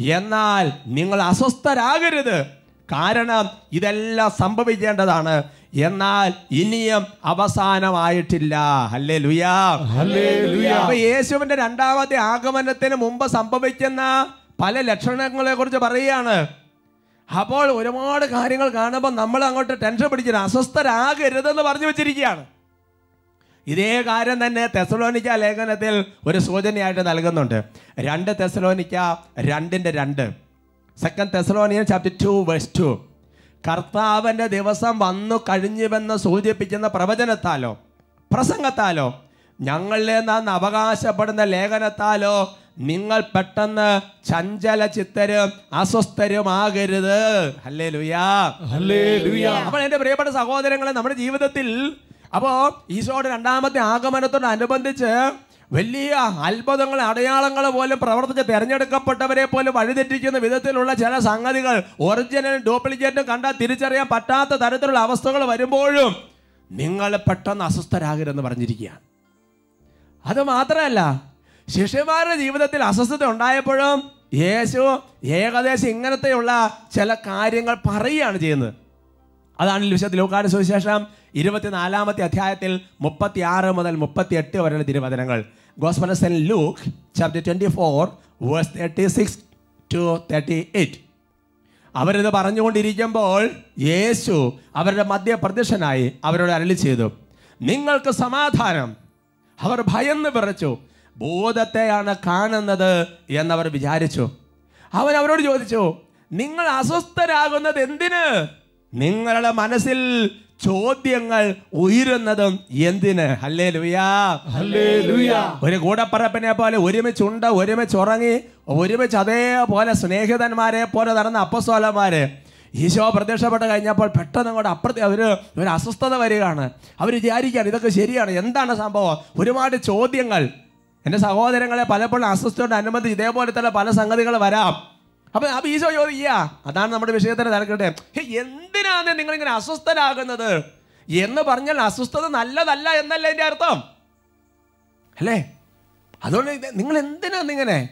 എന്നാൽ നിങ്ങൾ അസ്വസ്ഥരാകരുത്. കാരണം ഇതെല്ലാം സംഭവിക്കേണ്ടതാണ്. എന്നാൽ ഇനിയും അവസാനമായിട്ടില്ല. അല്ലേ ലുയാ. അപ്പൊ യേശുവിന്റെ രണ്ടാമത്തെ ആഗമനത്തിന് മുമ്പ് സംഭവിക്കുന്ന പല ലക്ഷണങ്ങളെ കുറിച്ച് പറയുകയാണ്. അപ്പോൾ ഒരുപാട് കാര്യങ്ങൾ കാണുമ്പോൾ നമ്മൾ അങ്ങോട്ട് ടെൻഷൻ പിടിച്ചിട്ട് അസ്വസ്ഥരാകരുതെന്ന് പറഞ്ഞു വെച്ചിരിക്കുകയാണ്. ഇതേ കാര്യം തന്നെ തെസലോനിക്ക ലേഖനത്തിൽ ഒരു സൂചനയായിട്ട് നൽകുന്നുണ്ട്. രണ്ട് തെസലോനിക്ക രണ്ടിന്റെ രണ്ട്. Second Thessalonians chapter two verse two കർത്താവിന്റെ ദിവസം വന്നു കഴിഞ്ഞുവെന്ന് സൂചിപ്പിക്കുന്ന പ്രവചനത്താലോ പ്രസംഗത്താലോ ഞങ്ങളിലെ നാം അവകാശപ്പെടുന്ന ലേഖനത്താലോ നിങ്ങൾ പെട്ടെന്ന് ചഞ്ചല ചിത്തരും അസ്വസ്ഥരുമാകരുത്. അല്ലേ ലുയാ. അപ്പോൾ എന്റെ പ്രിയപ്പെട്ട സഹോദരങ്ങളെ നമ്മുടെ ജീവിതത്തിൽ അപ്പോൾ ഈശോയുടെ രണ്ടാമത്തെ ആഗമനത്തോടനുബന്ധിച്ച് വലിയ അത്ഭുതങ്ങൾ അടയാളങ്ങൾ പോലും പ്രവർത്തിച്ച് തിരഞ്ഞെടുക്കപ്പെട്ടവരെ പോലും വഴിതെറ്റിക്കുന്ന വിധത്തിലുള്ള ചില സംഗതികൾ ഒറിജിനലും ഡ്യൂപ്ലിക്കേറ്റും കണ്ടാൽ തിരിച്ചറിയാൻ പറ്റാത്ത തരത്തിലുള്ള അവസ്ഥകൾ വരുമ്പോഴും നിങ്ങൾ പെട്ടെന്ന് അസ്വസ്ഥരാകരുതെന്ന് പറഞ്ഞിരിക്കുകയാണ്. അത് മാത്രമല്ല ശിഷ്യന്മാരുടെ ജീവിതത്തിൽ അസ്വസ്ഥത ഉണ്ടായപ്പോഴും യേശു ഏകദേശം ഇങ്ങനത്തെയുള്ള ചില കാര്യങ്ങൾ പറയുകയാണ് ചെയ്യുന്നത്. അതാണ് വിശുദ്ധ ലൂക്കാട് സുവിശേഷം ഇരുപത്തിനാലാമത്തെ അധ്യായത്തിൽ മുപ്പത്തി ആറ് മുതൽ മുപ്പത്തി എട്ട് വരെയുള്ള തിരുവചനങ്ങൾ. ഗോസ്മനസ് saint Luke chapter twenty four verse thirty six to thirty eight അവരിത് പറഞ്ഞുകൊണ്ടിരിക്കുമ്പോൾ യേശു അവരുടെ മധ്യ പ്രത്യക്ഷനായി അവരോട് അരളി ചെയ്തു. നിങ്ങൾക്ക് സമാധാനം അവർ ഭയന്ന് വിറച്ചു. ഭൂതത്തെയാണ് കാണുന്നത് എന്നവർ വിചാരിച്ചു. അവൻ അവരോട് ചോദിച്ചു നിങ്ങൾ അസ്വസ്ഥരാകുന്നത് എന്തിന്? നിങ്ങളുടെ മനസ്സിൽ ചോദ്യങ്ങൾ ഉയരുന്നതും എന്തിന്? ഹല്ലേ ലുയാ ഒരു കൂടപ്പറപ്പിനെ പോലെ ഒരുമിച്ചുണ്ട് ഒരുമിച്ച് ഉറങ്ങി ഒരുമിച്ച് അതേപോലെ സ്നേഹിതന്മാരെ പോലെ നടന്ന അപ്പസ്വലന്മാര് ഈശോ പ്രത്യക്ഷപ്പെട്ട് കഴിഞ്ഞപ്പോൾ പെട്ടെന്ന് അങ്ങോട്ട് അപ്പുറത്തെ അവർ ഒരു അസ്വസ്ഥത വരികയാണ്. അവർ വിചാരിക്കുകയാണ് ഇതൊക്കെ ശരിയാണ്. എന്താണ് സംഭവം? ഒരുപാട് ചോദ്യങ്ങൾ. എന്റെ സഹോദരങ്ങളെ പലപ്പോഴും അസ്വസ്ഥയോട് അനുബന്ധിച്ച് ഇതേപോലെ തന്നെ പല സംഗതികൾ വരാം. അപ്പം അപ്പം ഈശോ ചോദിക്കുക അതാണ് നമ്മുടെ വിഷയത്തിന് തിരക്കട്ടെ എന്തിനാണ് നിങ്ങളിങ്ങനെ അസ്വസ്ഥരാകുന്നത്? എന്ന് പറഞ്ഞാൽ അസ്വസ്ഥത നല്ലതല്ല എന്നല്ല എന്റെ അർത്ഥം? അല്ലേ? അതുകൊണ്ട് നിങ്ങൾ എന്തിനാണ് ഇങ്ങനെ?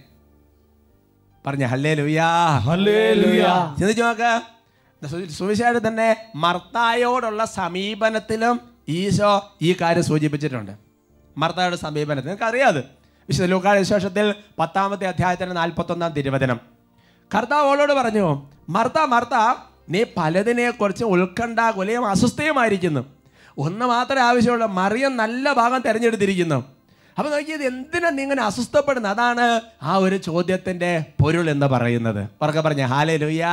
പറഞ്ഞ ഹല്ലേ ലുയാ ഹല്ലേലൂയ ചിന്തിച്ചു നോക്ക. സുവിശേഷം തന്നെ മർത്തായോടുള്ള സമീപനത്തിലും ഈശോ ഈ കാര്യം സൂചിപ്പിച്ചിട്ടുണ്ട്. മർത്തായുടെ സമീപനത്തിൽ. നിങ്ങൾക്ക് അറിയാതെ വിശുദ്ധ ലൂക്കാട് വിശേഷത്തിൽ പത്താമത്തെ അധ്യായത്തിന് നാൽപ്പത്തൊന്നാം തിരുവചനം. കർത്താവ് അവളോട് പറഞ്ഞു മർത്ത മർത്ത നീ പലതിനെക്കുറിച്ച് ഉത്കണ്ഠ കുലയും അസ്വസ്ഥയുമായിരിക്കുന്നു. ഒന്ന് മാത്രമേ ആവശ്യമുള്ളൂ മറിയം നല്ല ഭാഗം തിരഞ്ഞെടുത്തിരിക്കുന്നു. അപ്പൊ നോക്കിയത് എന്തിനാ നീ ഇങ്ങനെ അസ്വസ്ഥപ്പെടുന്നത്? അതാണ് ആ ഒരു ചോദ്യത്തിന്റെ പൊരുൾ എന്ന് പറയുന്നത്. ഉറക്കെ പറഞ്ഞ ഹാലേ ലുയാ.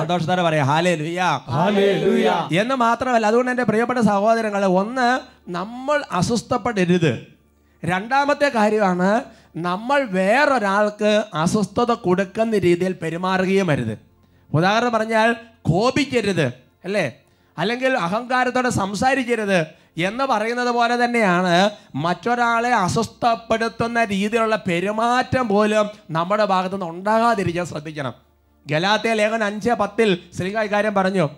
സന്തോഷത്തോടെ പറയാം ഹാലേ ലുയാ എന്ന് മാത്രമല്ല അതുകൊണ്ട് എന്റെ പ്രിയപ്പെട്ട സഹോദരങ്ങൾ ഒന്ന് നമ്മൾ അസ്വസ്ഥപ്പെടരുത്. രണ്ടാമത്തെ കാര്യമാണ് നമ്മൾ വേറൊരാൾക്ക് അസ്വസ്ഥത കൊടുക്കുന്ന രീതിയിൽ പെരുമാറുകയും അരുത്. ഉദാഹരണം പറഞ്ഞാൽ കോപിക്കരുത് അല്ലേ? അല്ലെങ്കിൽ അഹങ്കാരത്തോടെ സംസാരിക്കരുത്. എന്ന് പറയുന്നത് പോലെ തന്നെയാണ് മറ്റൊരാളെ അസ്വസ്ഥപ്പെടുത്തുന്ന രീതിയിലുള്ള പെരുമാറ്റം പോലും നമ്മുടെ ഭാഗത്തു നിന്ന് ഉണ്ടാകാതിരിക്കാൻ ശ്രദ്ധിക്കണം. ഗലാത്തിയ ലേഖൻ അഞ്ച് പത്തിൽ ശ്രീകാ ഇക്കാര്യം പറഞ്ഞു.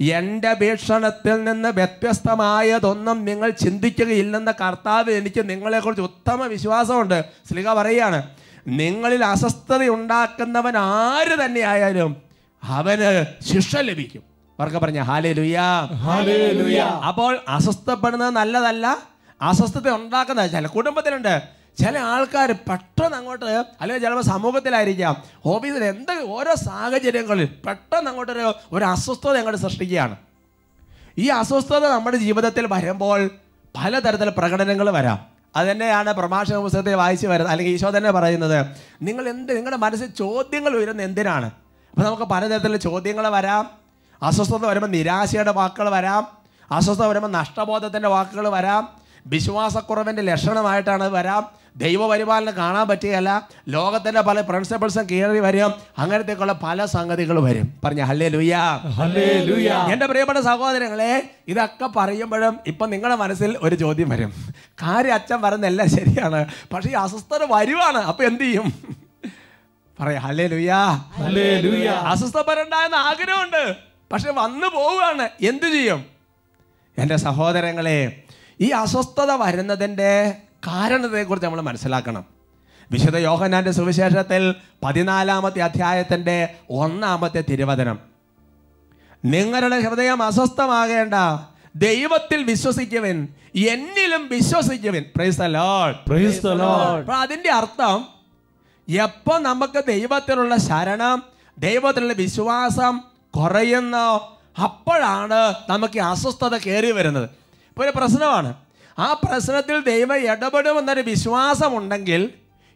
എന്റെ ഭീഷണത്തിൽ നിന്ന് വ്യത്യസ്തമായതൊന്നും നിങ്ങൾ ചിന്തിക്കുകയില്ലെന്ന കർത്താവ് എനിക്ക് നിങ്ങളെക്കുറിച്ച് ഉത്തമ വിശ്വാസമുണ്ട്. ശ്രീക പറയുകയാണ്. നിങ്ങളിൽ അസ്വസ്ഥത ഉണ്ടാക്കുന്നവൻ ആര് തന്നെയായാലും അവന് ശിക്ഷ ലഭിക്കും. അവർക്ക് പറഞ്ഞ ഹാലേ ലുയാ അപ്പോൾ അസ്വസ്ഥപ്പെടുന്നത് നല്ലതല്ല. അസ്വസ്ഥത ഉണ്ടാക്കുന്ന ചില കുടുംബത്തിലുണ്ട്. ചില ആൾക്കാർ പെട്ടെന്ന് അങ്ങോട്ട് അല്ലെങ്കിൽ ചിലപ്പോൾ സമൂഹത്തിലായിരിക്കാം ഓഫീസിൽ എന്ത് ഓരോ സാഹചര്യങ്ങളിൽ പെട്ടെന്ന് അങ്ങോട്ടൊരു ഒരു അസ്വസ്ഥത അങ്ങോട്ട് സൃഷ്ടിക്കുകയാണ്. ഈ അസ്വസ്ഥത നമ്മുടെ ജീവിതത്തിൽ വരുമ്പോൾ പലതരത്തിൽ പ്രകടനങ്ങൾ വരാം. അത് തന്നെയാണ് പ്രഭാഷണ പുസ്തകത്തെ വായിച്ച് വരുന്നത് അല്ലെങ്കിൽ ഈശോ തന്നെ പറയുന്നത്. നിങ്ങൾ എന്ത് നിങ്ങളുടെ മനസ്സിൽ ചോദ്യങ്ങൾ വരുന്നത് എന്തിനാണ്? അപ്പോൾ നമുക്ക് പലതരത്തിലുള്ള ചോദ്യങ്ങൾ വരാം. അസ്വസ്ഥത വരുമ്പോൾ നിരാശയുടെ വാക്കുകൾ വരാം. അസ്വസ്ഥത വരുമ്പോൾ നഷ്ടബോധത്തിന്റെ വാക്കുകൾ വരാം. വിശ്വാസക്കുറവിന്റെ ലക്ഷണമായിട്ടാണ് അത് വരാം. ദൈവപരിപാലനം കാണാൻ പറ്റുകയല്ല. ലോകത്തിന്റെ പല പ്രിൻസിപ്പിൾസും കയറി വരും. അങ്ങനത്തേക്കുള്ള പല സംഗതികൾ വരും. പറഞ്ഞ ഹല്ലേ ലുയാ എന്റെ പ്രിയപ്പെട്ട സഹോദരങ്ങളെ ഇതൊക്കെ പറയുമ്പോഴും ഇപ്പം നിങ്ങളുടെ മനസ്സിൽ ഒരു ചോദ്യം വരും. കാര്യ അച്ഛൻ പറയുന്നതെല്ലാം ശരിയാണ്. പക്ഷേ ഈ അസ്വസ്ഥത വരുവാണ്. അപ്പം എന്ത് ചെയ്യും? പറയാ. ഹലേ ലുയാ അസ്വസ്ഥ പരണ്ടായെന്ന് ആഗ്രഹമുണ്ട്. പക്ഷെ വന്നു പോവുകയാണ്. എന്തു ചെയ്യും? എന്റെ സഹോദരങ്ങളെ ഈ അസ്വസ്ഥത വരുന്നതിന്റെ കാരണത്തെക്കുറിച്ച് നമ്മൾ മനസ്സിലാക്കണം. വിശുദ്ധ യോഹനാന്റെ സുവിശേഷത്തിൽ പതിനാലാമത്തെ അധ്യായത്തിന്റെ ഒന്നാമത്തെ തിരുവചനം. നിങ്ങളുടെ ഹൃദയം അസ്വസ്ഥമാകേണ്ട ദൈവത്തിൽ വിശ്വസിക്കുവിൻ എന്നിലും വിശ്വസിക്കുവിൻ. അതിന്റെ അർത്ഥം എപ്പോൾ നമുക്ക് ദൈവത്തിലുള്ള ശരണം ദൈവത്തിലുള്ള വിശ്വാസം കുറയുന്നോ അപ്പോഴാണ് നമുക്ക് ഈ അസ്വസ്ഥത കയറി വരുന്നത്. ഇപ്പോൾ ഒരു പ്രശ്നമാണ്. ആ പ്രശ്നത്തിൽ ദൈവം ഇടപെടുമെന്നൊരു വിശ്വാസമുണ്ടെങ്കിൽ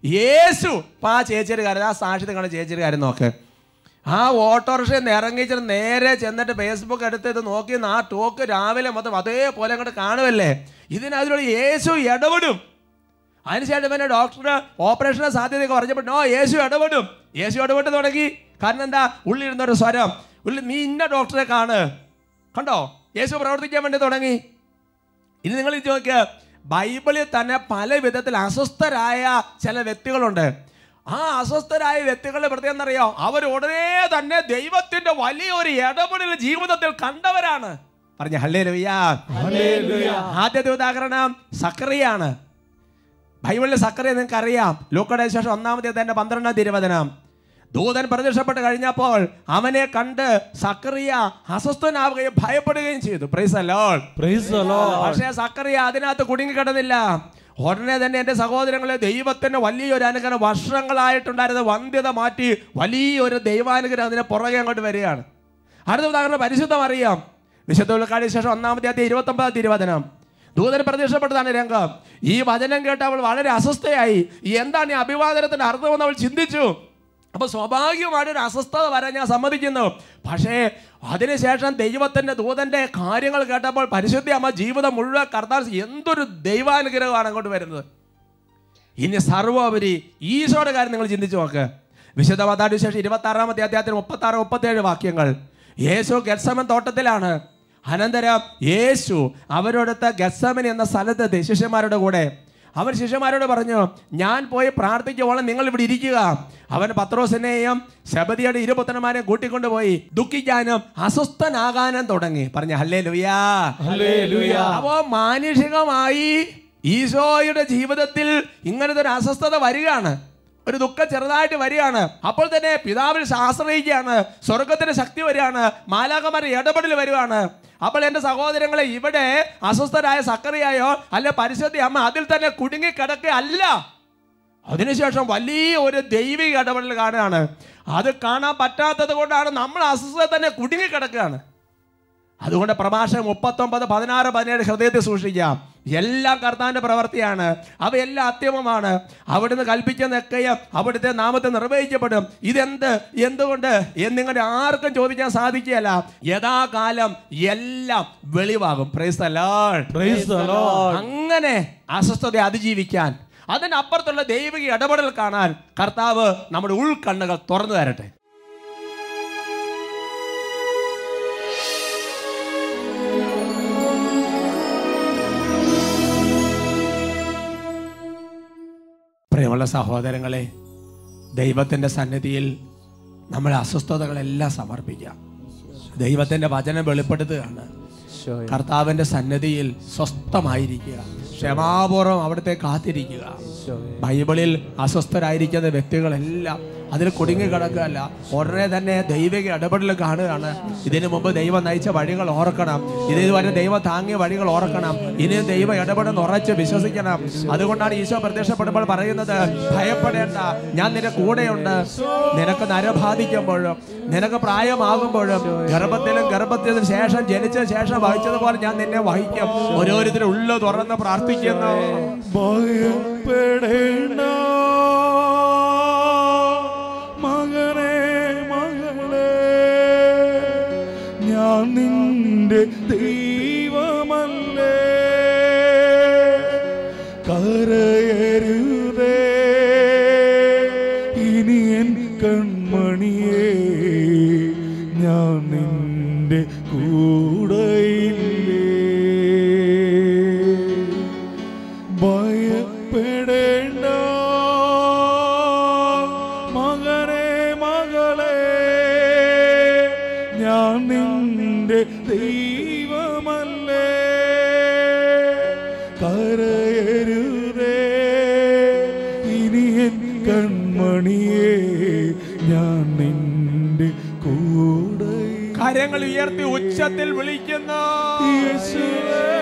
യേശു ഇപ്പം ആ ചേച്ചിയുടെ കാര്യം ആ സാക്ഷിത കാണുന്ന ചേച്ചിയുടെ കാര്യം നോക്ക്. ആ ഓട്ടോറിക്ഷയിൽ നിന്ന് ഇറങ്ങിച്ചിട്ട് നേരെ ചെന്നിട്ട് ഫേസ്ബുക്ക് എടുത്ത് ഇത് നോക്കി ആ ടോക്ക് രാവിലെ മൊത്തം അതേപോലെ അങ്ങോട്ട് കാണുമല്ലേ ഇതിനതിലൂടെ യേശു ഇടപെടും. അതിനുശേഷം പിന്നെ ഡോക്ടർ ഓപ്പറേഷന്റെ സാധ്യതയൊക്കെ പറഞ്ഞപ്പോൾ നോ യേശു ഇടപെടും. യേശു ഇടപെട്ട് തുടങ്ങി. കാരണം എന്താ? ഉള്ളിരുന്ന ഒരു സ്വരം. ഉള്ളിൽ നീ ഇന്ന ഡോക്ടറെ കാണ്. കണ്ടോ? യേശു പ്രവർത്തിക്കാൻ വേണ്ടി തുടങ്ങി. ഇനി നിങ്ങൾ ഇത് നോക്കിയ ബൈബിളിൽ തന്നെ പല വിധത്തിൽ അസ്വസ്ഥരായ ചില വ്യക്തികളുണ്ട്. ആ അസ്വസ്ഥരായ വ്യക്തികളുടെ പ്രത്യേകം എന്നറിയോ അവർ ഉടനെ തന്നെ ദൈവത്തിന്റെ വലിയൊരു ഇടപെടൽ ജീവിതത്തിൽ കണ്ടവരാണ്. പറഞ്ഞ ഹല്ലേ രവിയാ ഹല്ലേലൂയ. ആദ്യത്തെ ഉദാഹരണം സക്രിയാണ്. ബൈബിളിലെ സക്രിയ നിങ്ങൾക്ക് അറിയാം ലൂക്കയുടെ ശേഷം ഒന്നാമത്തെ തന്നെ പന്ത്രണ്ടാം തിരുവചനം. ദൂതൻ പ്രത്യക്ഷപ്പെട്ട് കഴിഞ്ഞപ്പോൾ അവനെ കണ്ട് സക്രിയ അസ്വസ്ഥനാവുകയും ഭയപ്പെടുകയും ചെയ്തു. പ്രൈസ് അലോൾ പ്രൈസ് പക്ഷേ സക്കറിയ അതിനകത്ത് കുടുങ്ങിക്കിടന്നില്ല. ഉടനെ തന്നെ എന്റെ സഹോദരങ്ങളെ ദൈവത്തിന് വലിയൊരു അനുഗ്രഹം വർഷങ്ങളായിട്ടുണ്ടായിരുന്ന വന്ധ്യത മാറ്റി വലിയൊരു ദൈവാനുഗ്രഹം അതിനെ പുറകെ അങ്ങോട്ട് വരികയാണ്. അടുത്ത ഉദാഹരണം പരിശുദ്ധം അറിയാം വിശുദ്ധ ഉൾക്കാടിന് ശേഷം ഒന്നാമത്തെ അധ്യായം ഇരുപത്തൊമ്പതാം തിരുവചനം. ദൂതൻ പ്രത്യക്ഷപ്പെട്ടതാണ് രംഗം. ഈ വചനം കേട്ട് അവൾ വളരെ അസ്വസ്ഥയായി. എന്താണ് ഈ അഭിവാദനത്തിന്റെ അർത്ഥമെന്ന് അവൾ ചിന്തിച്ചു? അപ്പൊ സ്വാഭാവികമായിട്ട് ഒരു അസ്വസ്ഥത വരാൻ ഞാൻ സമ്മതിക്കുന്നു. പക്ഷേ അതിനുശേഷം ദൈവത്തിന്റെ ദൂതന്റെ കാര്യങ്ങൾ കേട്ടപ്പോൾ പരിശുദ്ധി അമ്മ ജീവിതം മുഴുവൻ കർത്താൻ എന്തൊരു ദൈവാനുഗ്രഹമാണ് അങ്ങോട്ട് വരുന്നത്. ഇനി സർവോപരി ഈശോയുടെ കാര്യം നിങ്ങൾ ചിന്തിച്ചു നോക്ക്. വിശുദ്ധ മതാടി ശേഷം ഇരുപത്തി ആറാമത്തെ അധ്യായത്തിന് മുപ്പത്തി ആറ് മുപ്പത്തേഴ് വാക്യങ്ങൾ. യേശു ഗത്സമൻ തോട്ടത്തിലാണ്. അനന്തരം യേശു അവരോടത്തെ ഗത്സമൻ എന്ന സ്ഥലത്ത് ശിഷ്യന്മാരുടെ കൂടെ അവൻ ശിഷ്യന്മാരോട് പറഞ്ഞു ഞാൻ പോയി പ്രാർത്ഥിക്കുവോളം നിങ്ങൾ ഇവിടെ ഇരിക്കുക. അവൻ പത്രോസിനെയും ശബദിയുടെ ഇരുപത്തനന്മാരെയും കൂട്ടിക്കൊണ്ടുപോയി ദുഃഖിക്കാനും അസ്വസ്ഥനാകാനും തുടങ്ങി. പറഞ്ഞു ഹല്ലേ ലുയാ. അപ്പോ മാനുഷികമായി ഈശോയുടെ ജീവിതത്തിൽ ഇങ്ങനത്തെ ഒരു അസ്വസ്ഥത വരികയാണ്. ഒരു ദുഃഖം ചെറുതായിട്ട് വരികയാണ്. അപ്പോൾ തന്നെ പിതാവിൽ ആശ്രയിക്കുകയാണ്. സ്വർഗത്തിന് ശക്തി വരികയാണ്. മാലാകമാരുടെ ഇടപെടൽ വരുവാണ്. അപ്പോൾ എന്റെ സഹോദരങ്ങളെ ഇവിടെ അസ്വസ്ഥരായ സക്കറിയായോ അല്ല പരിശുദ്ധി അമ്മ അതിൽ തന്നെ കുടുങ്ങി കിടക്കുകയല്ല അതിനുശേഷം വലിയ ഒരു ദൈവിക ഇടപെടൽ കാണുകയാണ്. അത് കാണാൻ പറ്റാത്തത് കൊണ്ടാണ് നമ്മൾ അസ്വസ്ഥത തന്നെ കുടുങ്ങി കിടക്കുകയാണ് അതുകൊണ്ട് പ്രഭാഷണം മുപ്പത്തൊമ്പത് പതിനാറ് പതിനേഴ് ഹൃദയത്തിൽ സൂക്ഷിക്കാം. എല്ലാം കർത്താവിന്റെ പ്രവൃത്തിയാണ്. അവയെല്ലാം അത്യമമാണ് അവിടുന്ന് കൽപ്പിക്കുന്നതൊക്കെയും അവിടുത്തെ നാമത്തെ നിർവഹിക്കപ്പെടും. ഇതെന്ത്? എന്തുകൊണ്ട്? എന്നിങ്ങനെ ആർക്കും ചോദിക്കാൻ സാധിക്കുകയല്ല. യഥാകാലം എല്ലാം വെളിവാകും. Praise the Lord Praise the Lord. അങ്ങനെ അസ്വസ്ഥത അതിജീവിക്കാൻ അതിനപ്പുറത്തുള്ള ദൈവിക ഇടപെടൽ കാണാൻ കർത്താവ് നമ്മുടെ ഉൾക്കണ്ണുകൾ തുറന്നു തരട്ടെ. പ്രിയമുള്ള സഹോദരങ്ങളെ ദൈവത്തിന്റെ സന്നിധിയിൽ നമ്മൾ അസ്വസ്ഥതകളെല്ലാം സമർപ്പിക്കാം ദൈവത്തിന്റെ വചനം വെളിപ്പെടുത്തുകയാണ്. കർത്താവിന്റെ സന്നിധിയിൽ സ്വസ്ഥമായിരിക്കുക. ക്ഷമാപൂർവം അവിടുത്തെ കാത്തിരിക്കുക. ബൈബിളിൽ അസ്വസ്ഥരായിരിക്കുന്ന വ്യക്തികളെല്ലാം അതിൽ കുടുങ്ങി കിടക്കുകയല്ല. ഉടനെ തന്നെ ദൈവിക ഇടപെടൽ കാണുകയാണ്. ഇതിനു മുമ്പ് ദൈവം നയിച്ച വഴികൾ ഓർക്കണം. ഇതുവരെ ദൈവം താങ്ങിയ വഴികൾ ഓർക്കണം. ഇനി ദൈവം ഇടപെടുന്ന ഉറച്ച് വിശ്വസിക്കണം. അതുകൊണ്ടാണ് ഈശോ പ്രത്യക്ഷപ്പെടുമ്പോൾ പറയുന്നത് ഭയപ്പെടേണ്ട. ഞാൻ നിന്റെ കൂടെയുണ്ട്. നിനക്ക് നരബാധിക്കുമ്പോഴും നിനക്ക് പ്രായമാകുമ്പോഴും ഗർഭത്തിലും ഗർഭത്തിനും ശേഷം ജനിച്ച ശേഷം വഹിച്ചതുപോലെ ഞാൻ നിന്നെ വഹിക്കും. ഓരോരുത്തരും ഉള്ളു തുറന്ന് പ്രാർത്ഥിക്കുന്നു. ഭയപ്പെടേണ്ട. നിന്റെ ഞാൻ നിന്റെ കൂടെ കരങ്ങൾ ഉയർത്തി ഉച്ചത്തിൽ വിളിക്കുന്നു. യേശുവേ.